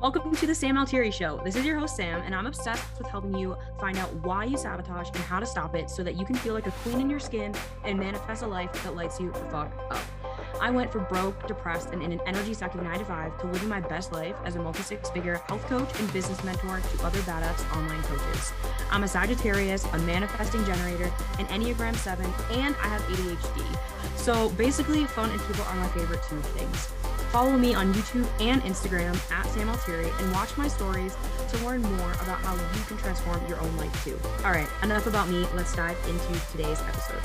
Welcome to the Sam Altieri Show. This is your host, Sam, and I'm obsessed with helping you find out why you sabotage and how to stop it so that you can feel like a queen in your skin and manifest a life that lights you the fuck up. I went from broke, depressed, and in an energy sucking 9 to 5 to living my best life as a multi six figure health coach and business mentor to other badass online coaches. I'm a Sagittarius, a manifesting generator, an Enneagram 7, and I have ADHD. So basically, fun and people are my favorite two things. Follow me on YouTube and Instagram at Sam Altieri and watch my stories to learn more about how you can transform your own life too. All right, enough about me. Let's dive into today's episode.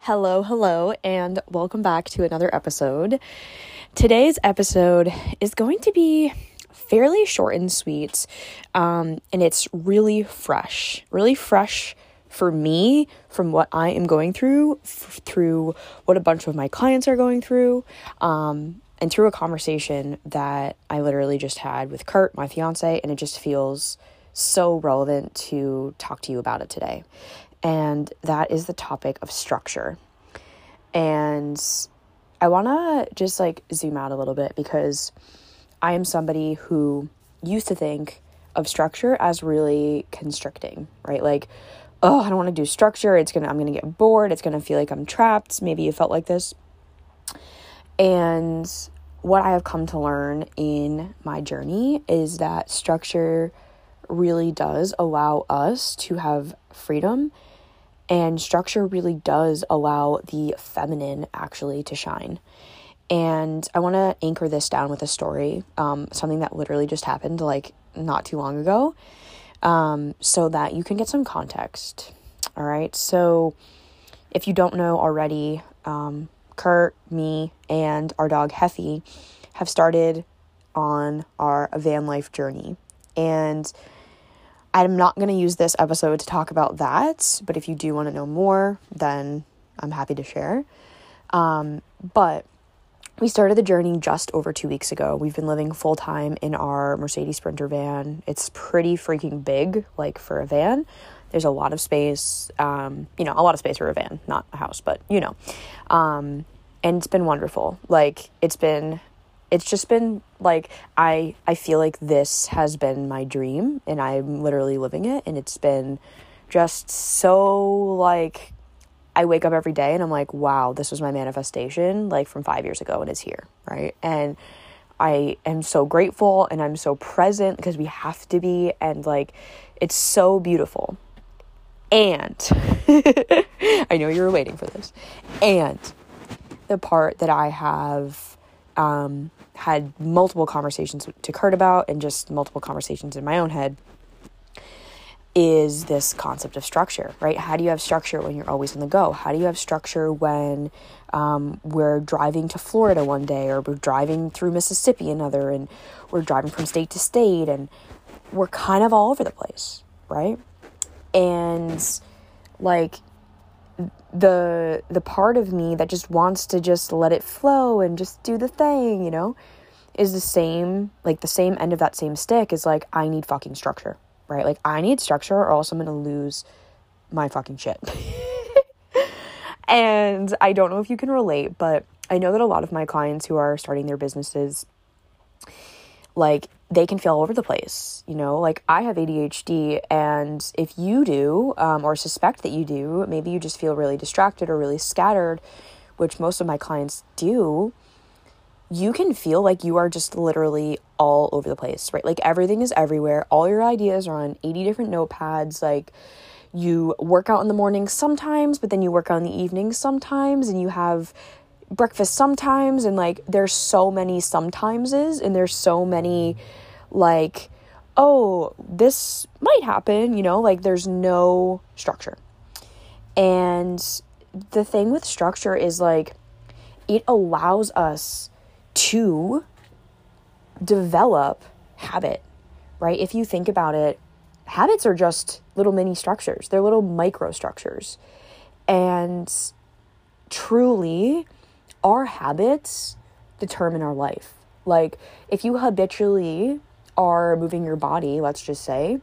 Hello, hello, and welcome back to another episode. Today's episode is going to be fairly short and sweet, um, and it's really fresh, really fresh for me from what I am going through, f- through what a bunch of my clients are going through, um, and through a conversation that I literally just had with Kurt, my fiance, and it just feels so relevant to talk to you about it today. And that is the topic of structure. And I want to just like zoom out a little bit because I am somebody who used to think of structure as really constricting, right? Like, oh, I don't want to do structure. It's going to, I'm going to get bored. It's going to feel like I'm trapped. Maybe you felt like this. And what I have come to learn in my journey is that structure really does allow us to have freedom and structure really does allow the feminine actually to shine. And I want to anchor this down with a story, um, something that literally just happened like not too long ago um, so that you can get some context. All right. So, if you don't know already, um, Kurt, me, and our dog Heffy have started on our van life journey. And I'm not going to use this episode to talk about that, but if you do want to know more, then I'm happy to share. Um, but we started the journey just over two weeks ago. We've been living full time in our Mercedes Sprinter van. It's pretty freaking big, like for a van. There's a lot of space, um, you know, a lot of space for a van, not a house, but you know. Um, and it's been wonderful. Like, it's been, it's just been like, I, I feel like this has been my dream and I'm literally living it. And it's been just so like I wake up every day and I'm like, wow, this was my manifestation like from five years ago and it's here, right? And I am so grateful and I'm so present because we have to be and like it's so beautiful. And I know you were waiting for this. And the part that I have um, had multiple conversations to Kurt about and just multiple conversations in my own head is this concept of structure, right? How do you have structure when you're always on the go? How do you have structure when um, we're driving to Florida one day or we're driving through Mississippi another and we're driving from state to state and we're kind of all over the place, right? And like the the part of me that just wants to just let it flow and just do the thing, you know, is the same like the same end of that same stick is like I need fucking structure right? Like I need structure or else I'm to lose my fucking shit. and I don't know if you can relate, but I know that a lot of my clients who are starting their businesses like they can feel all over the place, you know? Like I have ADHD and if you do um, or suspect that you do, maybe you just feel really distracted or really scattered, which most of my clients do you can feel like you are just literally all over the place, right? Like everything is everywhere. All your ideas are on 80 different notepads. Like you work out in the morning sometimes, but then you work out in the evenings sometimes, and you have breakfast sometimes. And like there's so many sometimeses, and there's so many like, oh, this might happen, you know, like there's no structure. And the thing with structure is like, it allows us to develop habit, right? If you think about it, habits are just little mini structures, they're little micro structures. And truly, our habits determine our life. Like, if you habitually are moving your body, let's just say,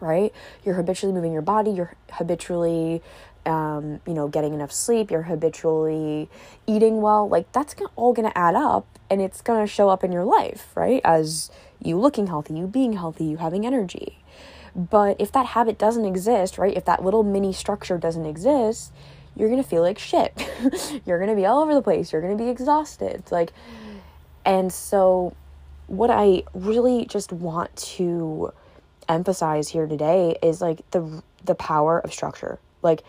right? You're habitually moving your body, you're habitually um, you know, getting enough sleep, you're habitually eating well, like that's all going to add up and it's going to show up in your life, right? As you looking healthy, you being healthy, you having energy. But if that habit doesn't exist, right? If that little mini structure doesn't exist, you're going to feel like shit. you're going to be all over the place. You're going to be exhausted. Like, and so what I really just want to emphasize here today is like the the power of structure. Like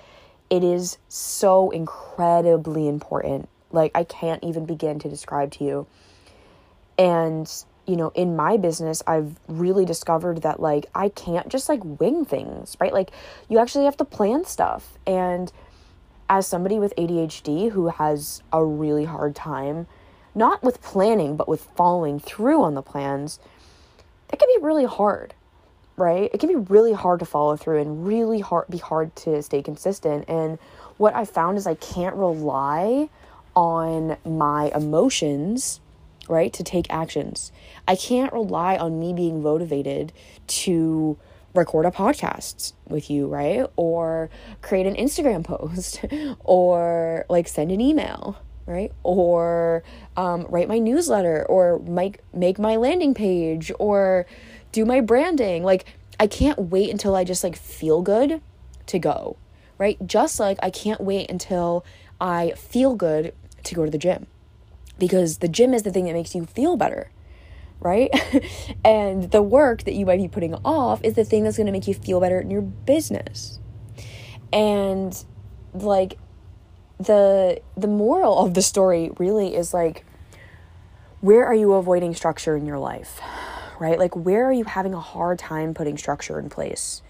it is so incredibly important. Like I can't even begin to describe to you. And you know, in my business, I've really discovered that like I can't just like wing things, right? Like you actually have to plan stuff. And as somebody with ADHD who has a really hard time not with planning, but with following through on the plans, it can be really hard, right? It can be really hard to follow through and really hard be hard to stay consistent. And what I found is I can't rely on my emotions, right, to take actions. I can't rely on me being motivated to record a podcast with you, right? Or create an Instagram post or like send an email right? Or um, write my newsletter, or make make my landing page, or do my branding. Like I can't wait until I just like feel good to go, right? Just like I can't wait until I feel good to go to the gym, because the gym is the thing that makes you feel better. Right? and the work that you might be putting off is the thing that's going to make you feel better in your business. And like the the moral of the story really is like where are you avoiding structure in your life? Right? Like where are you having a hard time putting structure in place?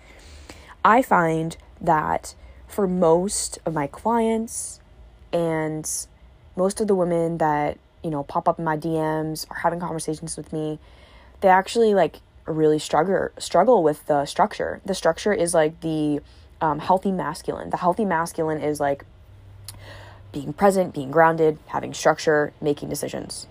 I find that for most of my clients and most of the women that, you know, pop up in my DMs or having conversations with me, they actually like really struggle struggle with the structure. The structure is like the um, healthy masculine. The healthy masculine is like being present, being grounded, having structure, making decisions,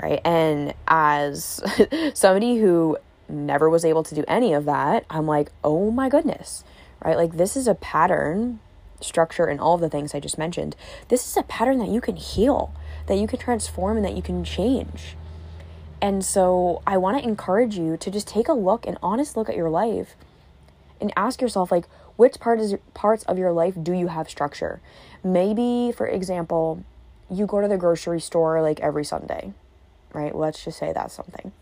right? And as somebody who never was able to do any of that, I'm like, oh my goodness, right? Like, this is a pattern, structure, and all of the things I just mentioned. This is a pattern that you can heal, that you can transform, and that you can change. And so, I want to encourage you to just take a look, an honest look at your life, and ask yourself, like, which part is, parts of your life do you have structure? Maybe, for example, you go to the grocery store like every Sunday, right? Let's just say that's something,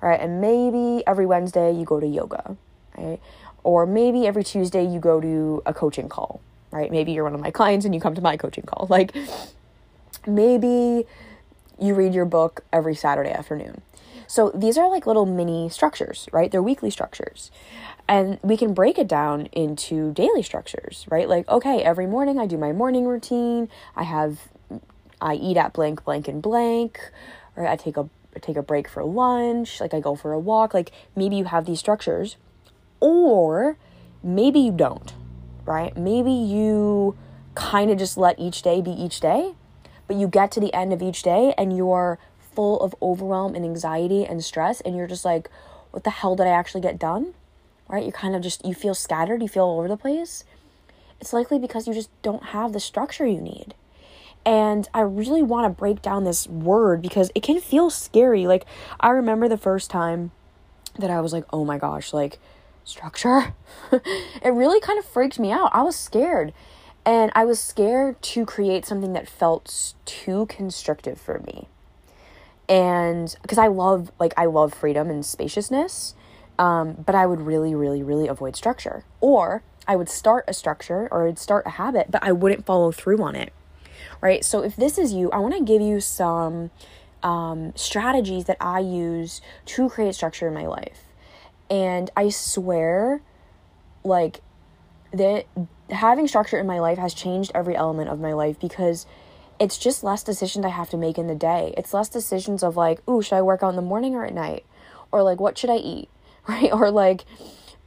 right? And maybe every Wednesday you go to yoga, right? Or maybe every Tuesday you go to a coaching call, right? Maybe you're one of my clients and you come to my coaching call. Like maybe you read your book every Saturday afternoon. So these are like little mini structures, right? They're weekly structures. And we can break it down into daily structures, right? Like, okay, every morning I do my morning routine. I have, I eat at blank, blank, and blank. Or I take a I take a break for lunch. Like I go for a walk. Like maybe you have these structures, or maybe you don't, right? Maybe you kind of just let each day be each day, but you get to the end of each day and you're full of overwhelm and anxiety and stress and you're just like what the hell did I actually get done? Right? You kind of just you feel scattered, you feel all over the place. It's likely because you just don't have the structure you need. And I really want to break down this word because it can feel scary. Like I remember the first time that I was like, "Oh my gosh, like structure." it really kind of freaked me out. I was scared. And I was scared to create something that felt too constrictive for me and because I love like I love freedom and spaciousness, um, but I would really, really, really avoid structure. Or I would start a structure or I'd start a habit, but I wouldn't follow through on it. Right. So if this is you, I want to give you some um, strategies that I use to create structure in my life. And I swear, like, that having structure in my life has changed every element of my life because it's just less decisions I have to make in the day. It's less decisions of like, ooh, should I work out in the morning or at night? Or like, what should I eat? Right? Or like,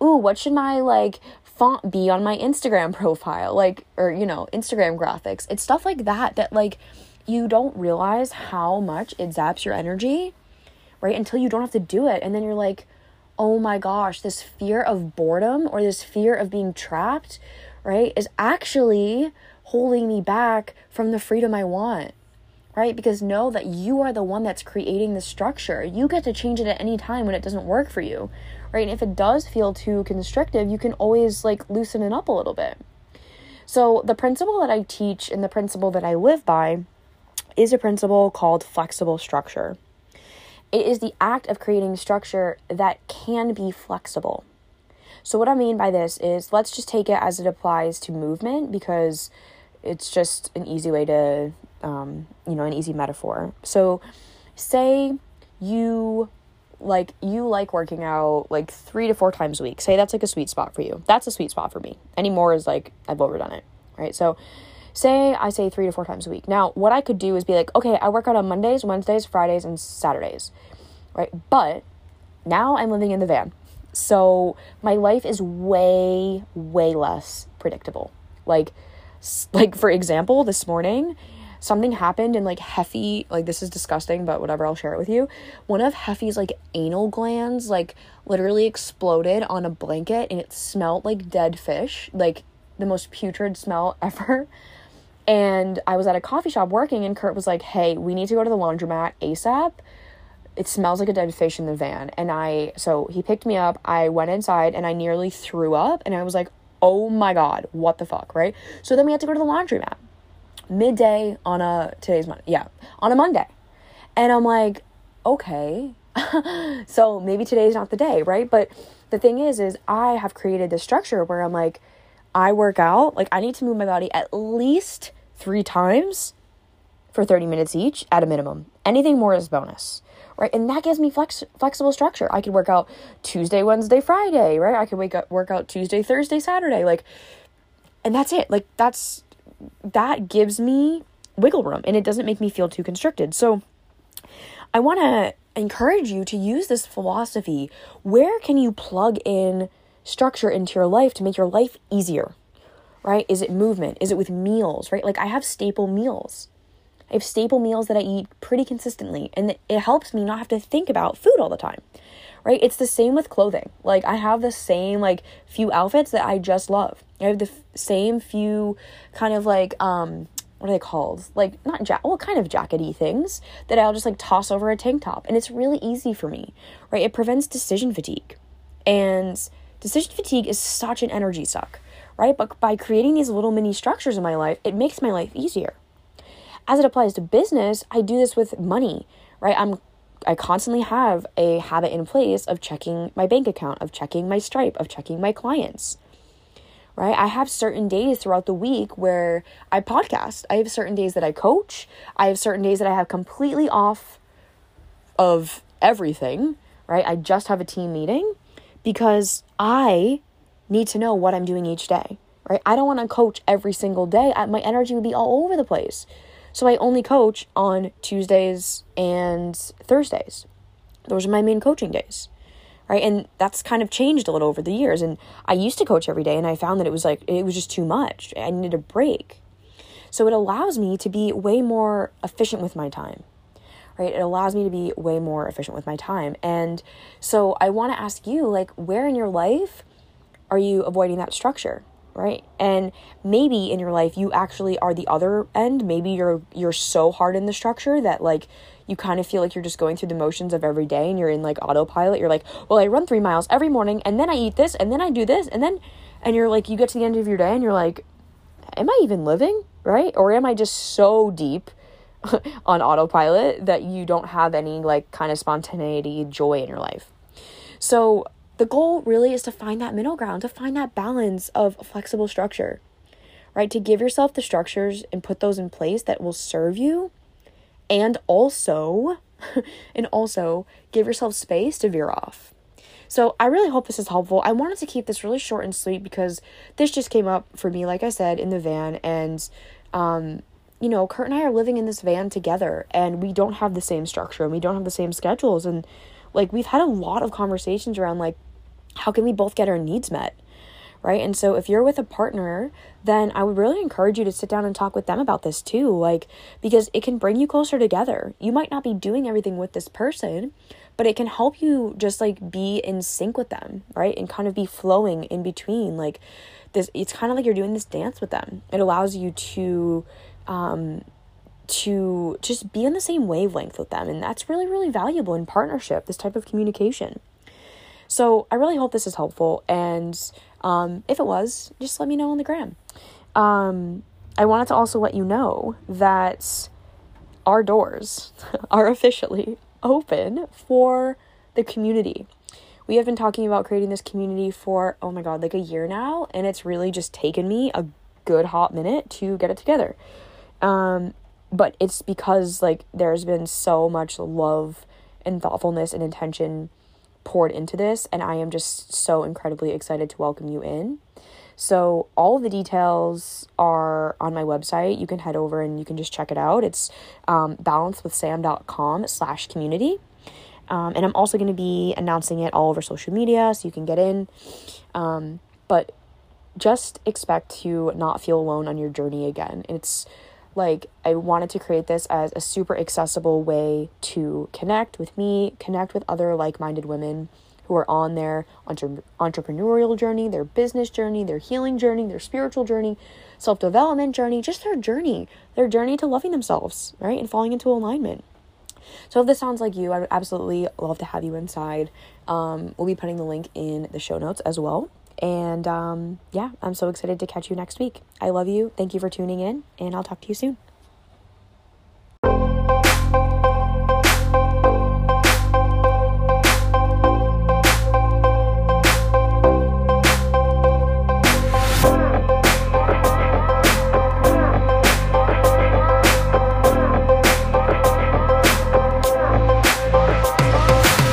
ooh, what should my like font be on my Instagram profile? Like, or you know, Instagram graphics. It's stuff like that that like you don't realize how much it zaps your energy, right? Until you don't have to do it. And then you're like, oh my gosh, this fear of boredom or this fear of being trapped right, is actually holding me back from the freedom I want right? Because know that you are the one that's creating the structure. You get to change it at any time when it doesn't work for you, right? And if it does feel too constrictive, you can always like loosen it up a little bit. So, the principle that I teach and the principle that I live by is a principle called flexible structure. It is the act of creating structure that can be flexible. So, what I mean by this is let's just take it as it applies to movement because it's just an easy way to, um, you know, an easy metaphor. So, say you like you like working out like three to four times a week. Say that's like a sweet spot for you. That's a sweet spot for me. Any more is like I've overdone it. Right. So say I say three to four times a week. Now, what I could do is be like, okay, I work out on Mondays, Wednesdays, Fridays, and Saturdays. Right. But now I'm living in the van. So my life is way, way less predictable. Like like for example, this morning something happened and like Heffy, like this is disgusting, but whatever, I'll share it with you. One of Heffy's like anal glands like literally exploded on a blanket and it smelled like dead fish, like the most putrid smell ever. And I was at a coffee shop working and Kurt was like, "Hey, we need to go to the laundromat ASAP." It smells like a dead fish in the van. And I so he picked me up. I went inside and I nearly threw up and I was like, "Oh my god, what the fuck?" right? So then we had to go to the laundromat midday on a today's Monday. Yeah, on a Monday. And I'm like, okay. so maybe today's not the day, right? But the thing is is I have created this structure where I'm like I work out, like I need to move my body at least 3 times for 30 minutes each at a minimum. Anything more is bonus. Right? And that gives me flex flexible structure. I could work out Tuesday, Wednesday, Friday, right? I could wake up work out Tuesday, Thursday, Saturday, like and that's it. Like that's that gives me wiggle room and it doesn't make me feel too constricted. So I want to encourage you to use this philosophy. Where can you plug in structure into your life to make your life easier? Right? Is it movement? Is it with meals, right? Like I have staple meals. I have staple meals that I eat pretty consistently and it helps me not have to think about food all the time. Right? It's the same with clothing. Like I have the same like few outfits that I just love. I have the f- same few kind of like um what are they called? Like not jack well kind of jackety things that I'll just like toss over a tank top and it's really easy for me. Right? It prevents decision fatigue. And decision fatigue is such an energy suck, right? But by creating these little mini structures in my life, it makes my life easier. As it applies to business, I do this with money, right? I'm I constantly have a habit in place of checking my bank account, of checking my Stripe, of checking my clients right? I have certain days throughout the week where I podcast. I have certain days that I coach. I have certain days that I have completely off of everything, right? I just have a team meeting because I need to know what I'm doing each day, right? I don't want to coach every single day. I, my energy would be all over the place. So I only coach on Tuesdays and Thursdays. Those are my main coaching days right? And that's kind of changed a little over the years. And i used to coach every day and i found that it was like it was just too much. I needed a break. So it allows me to be way more efficient with my time right? It allows me to be way more efficient with my time. And so i want to ask you like where in your life are you avoiding that structure right and maybe in your life you actually are the other end maybe you're you're so hard in the structure that like you kind of feel like you're just going through the motions of every day and you're in like autopilot. You're like, well, I run three miles every morning and then I eat this and then I do this and then, and you're like, you get to the end of your day and you're like, am I even living? Right? Or am I just so deep on autopilot that you don't have any like kind of spontaneity, joy in your life? So, the goal really is to find that middle ground, to find that balance of flexible structure, right? To give yourself the structures and put those in place that will serve you and also and also give yourself space to veer off. So I really hope this is helpful. I wanted to keep this really short and sweet because this just came up for me, like I said, in the van. And, um, you know, Kurt and I are living in this van together and we don't have the same structure and we don't have the same schedules. And, like, we've had a lot of conversations around, like, how can we both get our needs met? right? And so if you're with a partner, then I would really encourage you to sit down and talk with them about this too, like because it can bring you closer together. You might not be doing everything with this person, but it can help you just like be in sync with them, right? And kind of be flowing in between like this it's kind of like you're doing this dance with them. It allows you to um to just be on the same wavelength with them and that's really really valuable in partnership, this type of communication. So, I really hope this is helpful and um if it was, just let me know on the gram. Um I wanted to also let you know that our doors are officially open for the community. We have been talking about creating this community for, oh my God, like a year now, and it's really just taken me a good hot minute to get it together. Um, but it's because, like, there's been so much love and thoughtfulness and intention poured into this, and I am just so incredibly excited to welcome you in. So all of the details are on my website. You can head over and you can just check it out. It's um, balancewithsam.com slash community. Um, and I'm also going to be announcing it all over social media so you can get in. Um, but just expect to not feel alone on your journey again. It's like I wanted to create this as a super accessible way to connect with me, connect with other like minded women who are on their entre- entrepreneurial journey, their business journey, their healing journey, their spiritual journey, self development journey, just their journey, their journey to loving themselves, right? And falling into alignment. So if this sounds like you, I would absolutely love to have you inside. Um, we'll be putting the link in the show notes as well. And um, yeah, I'm so excited to catch you next week. I love you. Thank you for tuning in, and I'll talk to you soon.